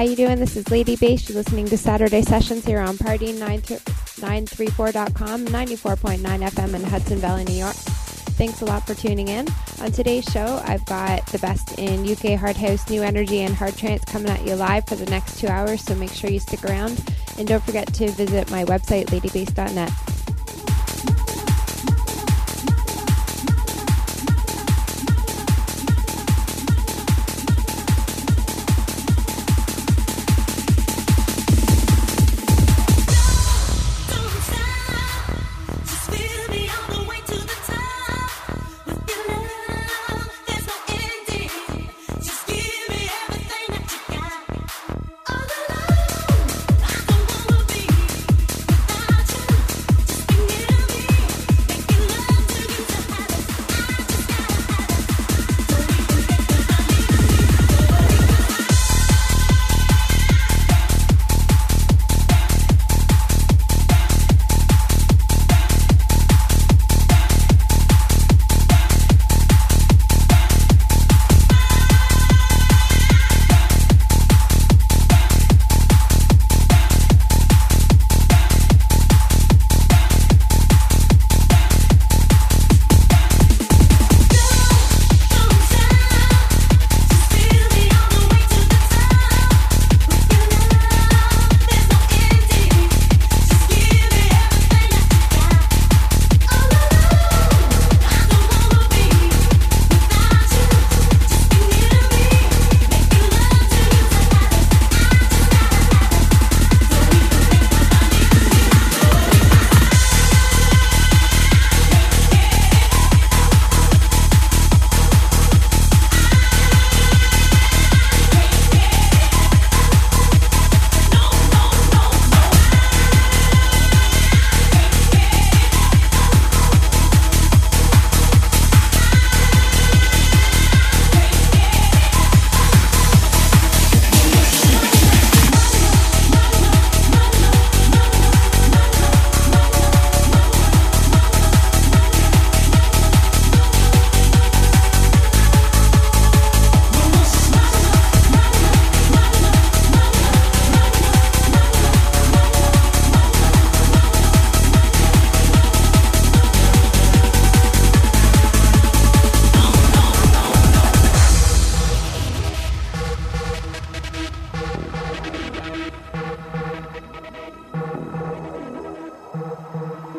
How you doing? This is Lady Bass. You're listening to Saturday Sessions here on Party934.com, 94.9 FM in Hudson Valley, New York. Thanks a lot for tuning in. On today's show, I've got the best in UK hard house, new energy, and hard trance coming at you live for the next two hours, so make sure you stick around. And don't forget to visit my website, ladybass.net.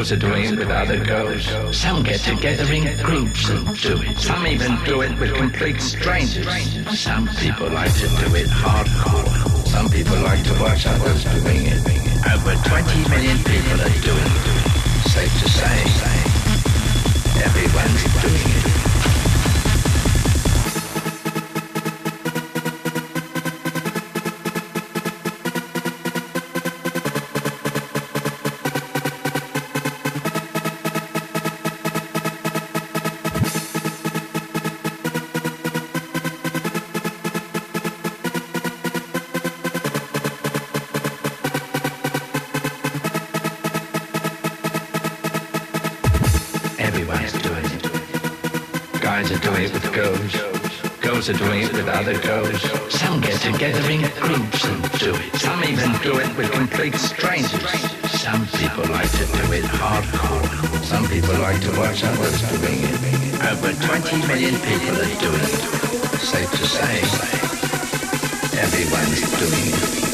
girls are doing it with other girls. Some get together in groups and do it. Some even do it with complete strangers. Some people like to do it hardcore. Some people like to watch others doing it. Over 20 million people are doing it. Safe to say, everyone's doing it. Are doing it with other girls. Some get together in groups and do it. Some even do it with complete strangers. Some people like to do it hardcore. Some people like to watch others doing it. Over 20 million people are doing it. Safe to say, everyone's doing it.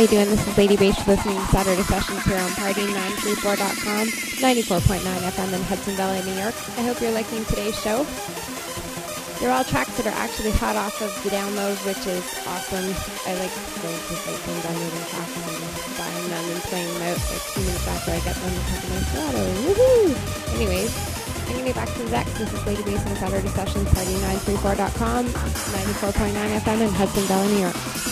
How you doing? This is Lady Bass. Listening to Saturday Sessions here on Party934.com, 94.9 FM in Hudson Valley, New York. I hope you're liking today's show. They're all tracks that are actually hot off of the download, which is awesome. I like going to like things downloading tracks and buying them and playing them out like two minutes after I get them because of my throttle. Woohoo! Anyways, I'm to get back to the. This is Lady Bass on Saturday Sessions, party934.com, 94.9 FM in Hudson Valley, New York.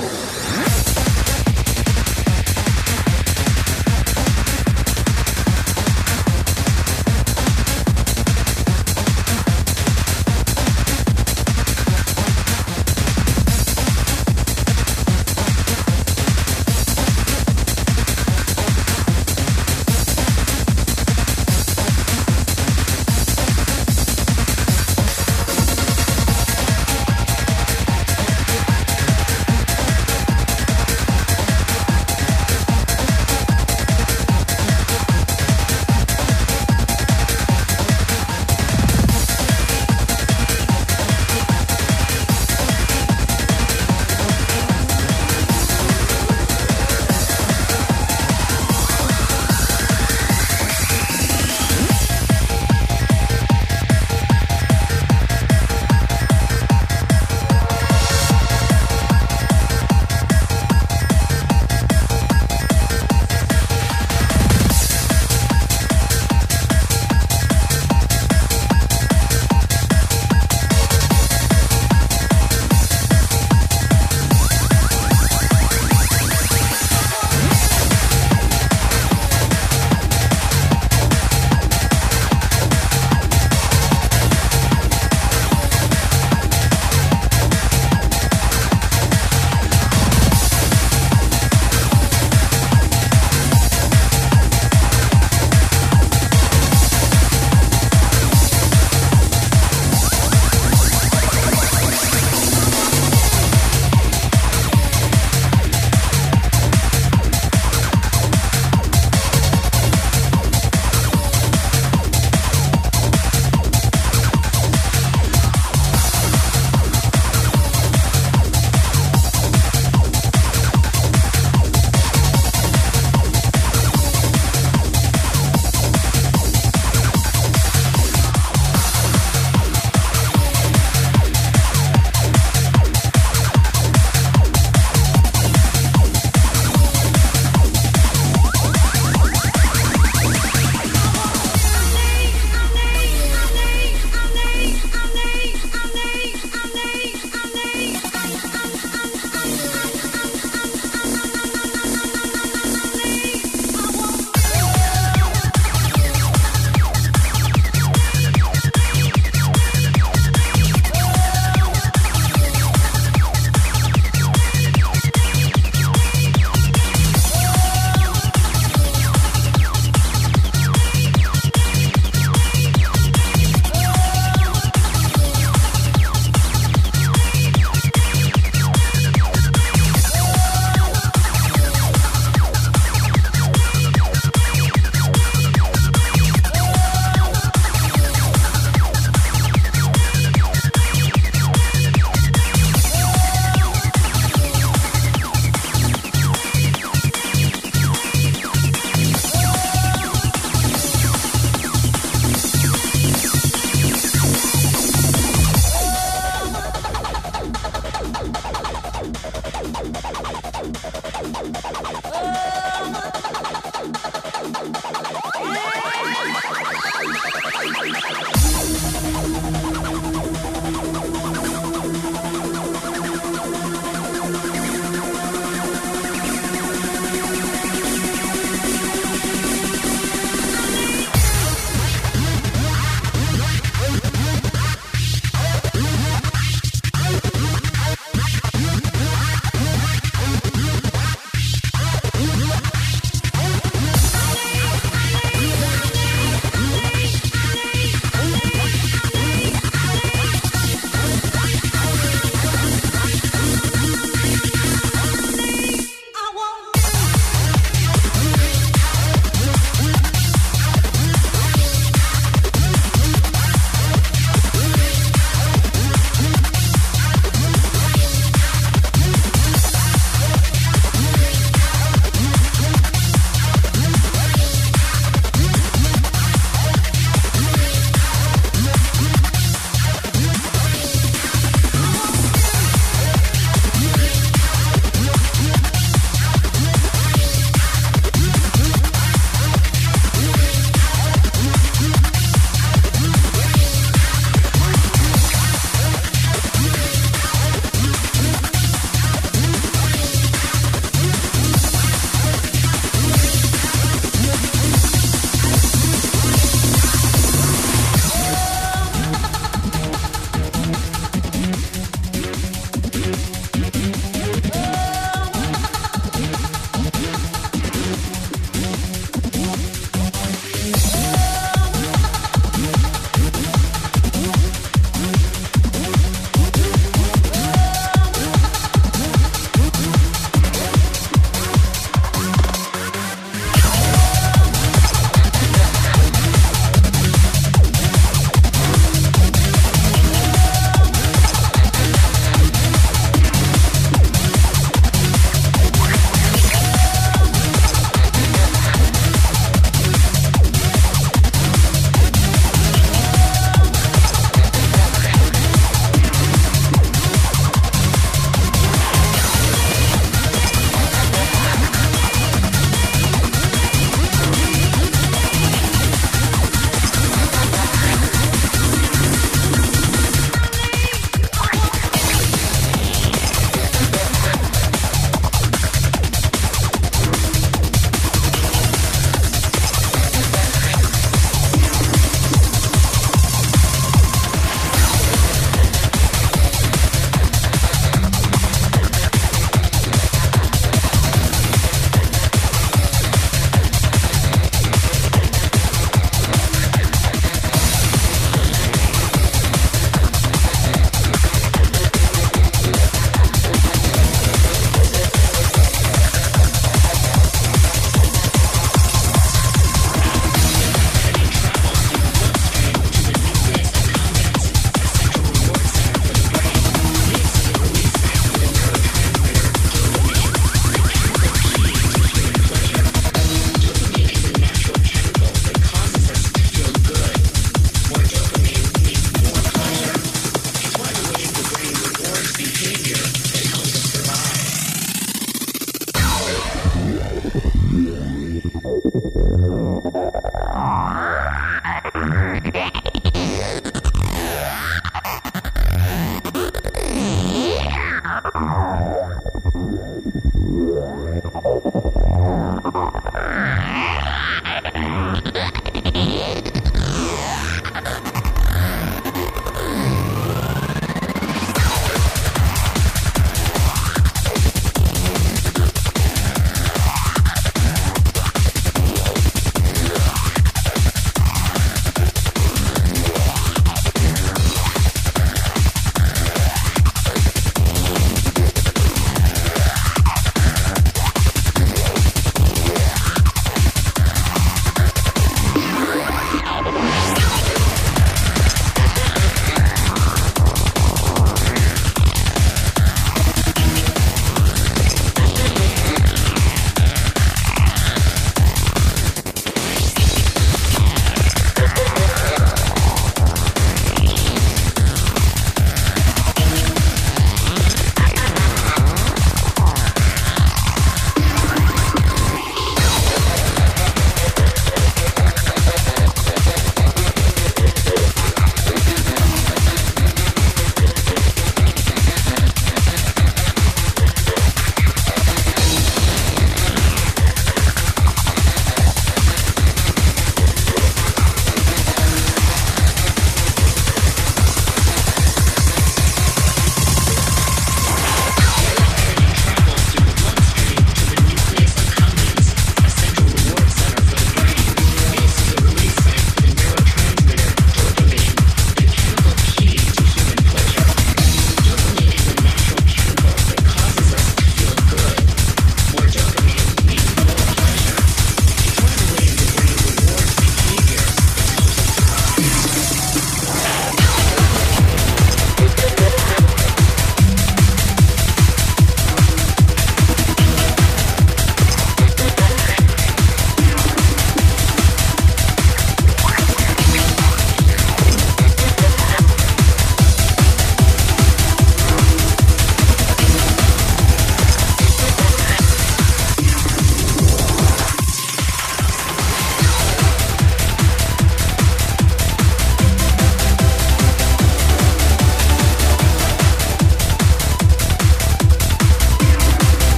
Yeah. Bye.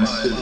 Your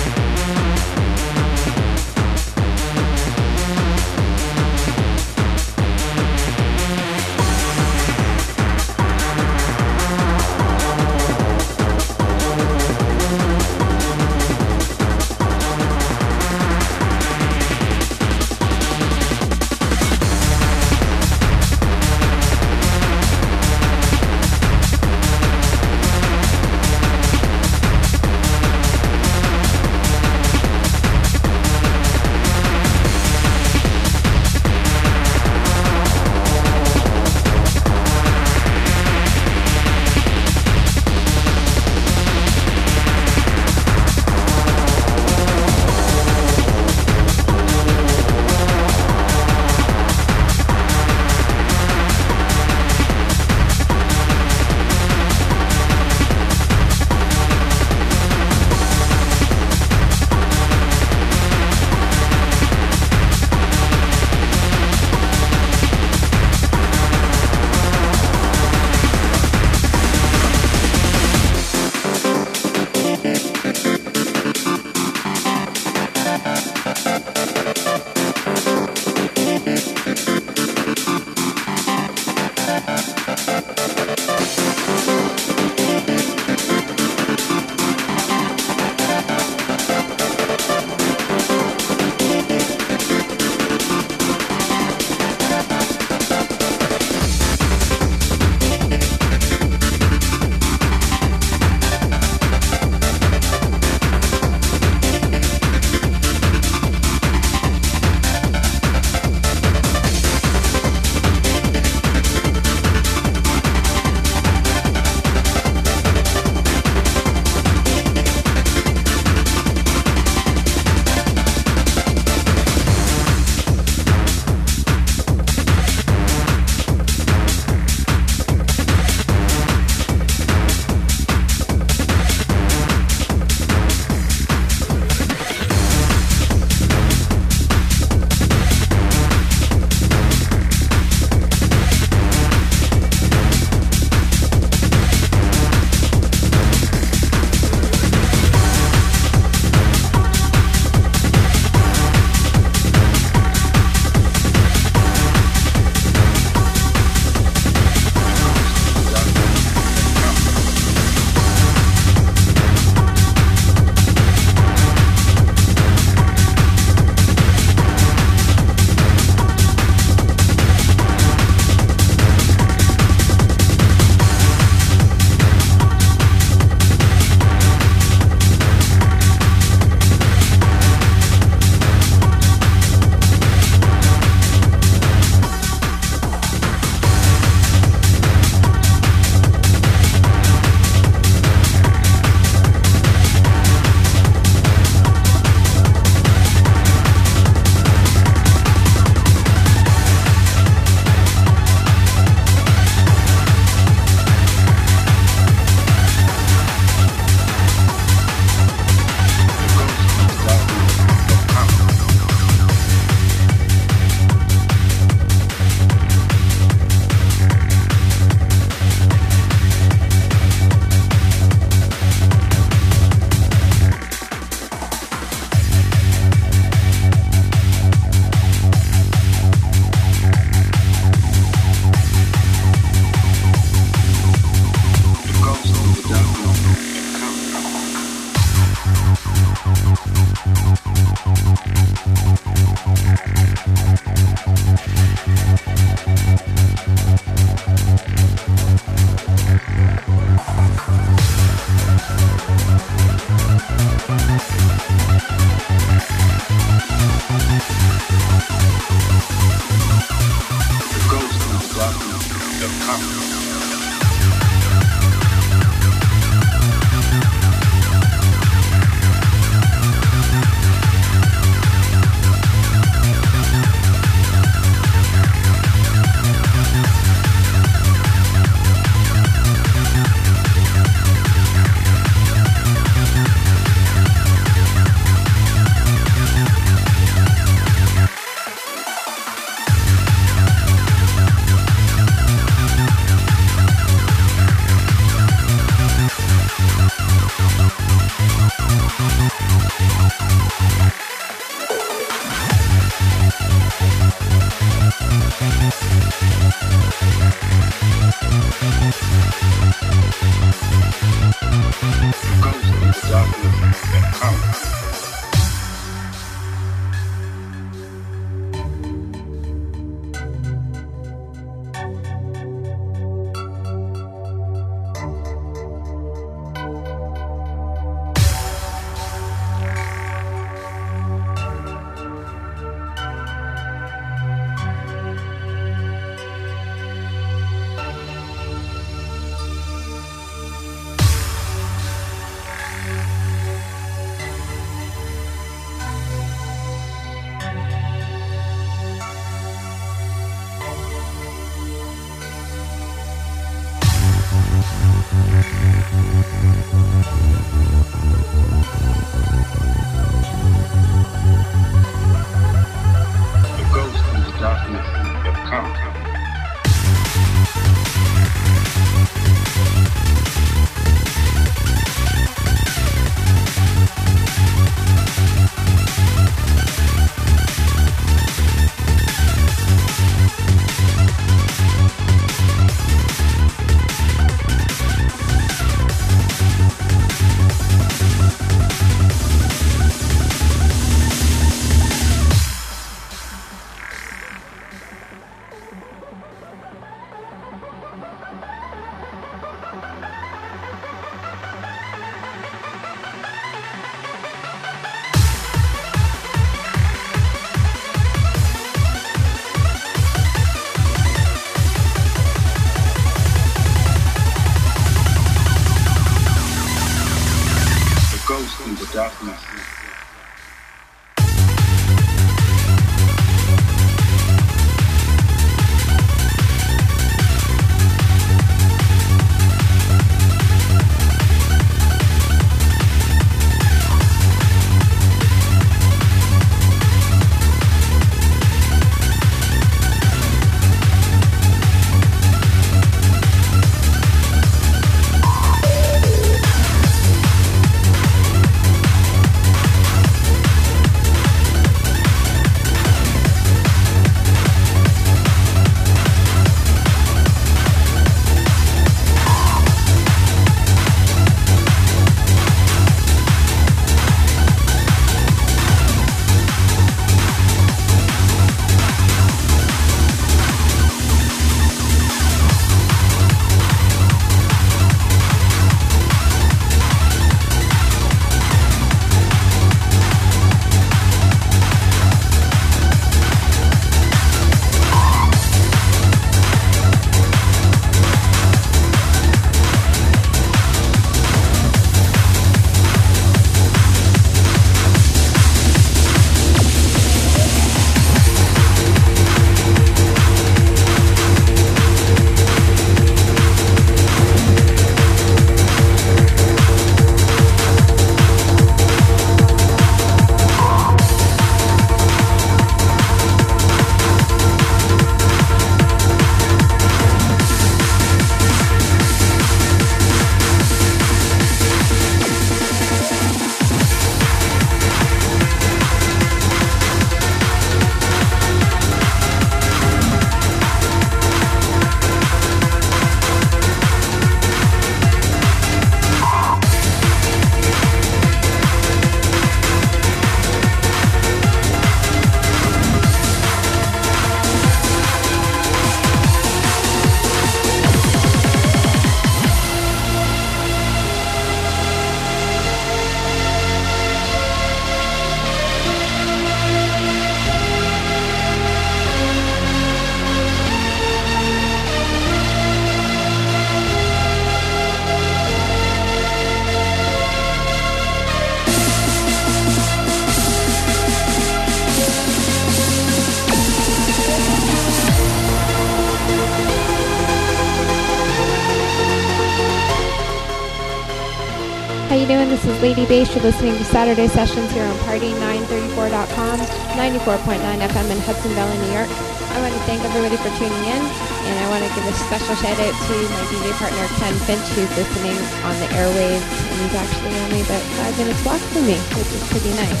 Lady Bass. You're listening to Saturday Sessions here on Party934.com, 94.9 FM in Hudson Valley, New York. I want to thank everybody for tuning in, and I want to give a special shout out to my DJ partner Ken Finch, who's listening on the airwaves, and he's actually only about five minutes walk from me, which is pretty nice.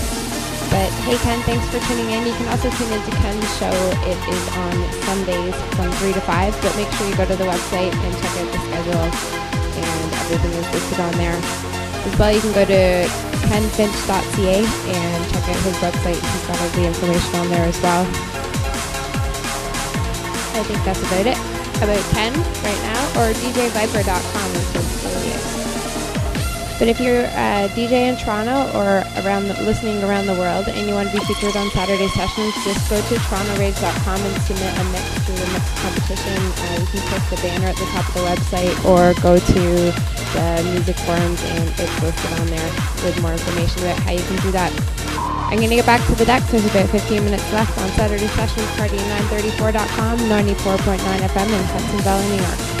But hey, Ken, thanks for tuning in. You can also tune into Ken's show. It is on Sundays from 3 to 5, but make sure you go to the website and check out the schedule, and everything is listed on there. As well, you can go to kenfinch.ca and check out his website. He's got all the information on there as well. I think that's about it. About Ken right now, or DJViper.com is his alias. But if you're a DJ in Toronto or around the, listening around the world and you want to be featured on Saturday sessions, just go to torontorage.com and submit a mix through the mix competition. Uh, you can click the banner at the top of the website or go to the music forums and it's listed on there with more information about how you can do that. I'm going to get back to the decks. There's about 15 minutes left on Saturday sessions, party934.com, 94.9 FM in Hudson Valley, New York.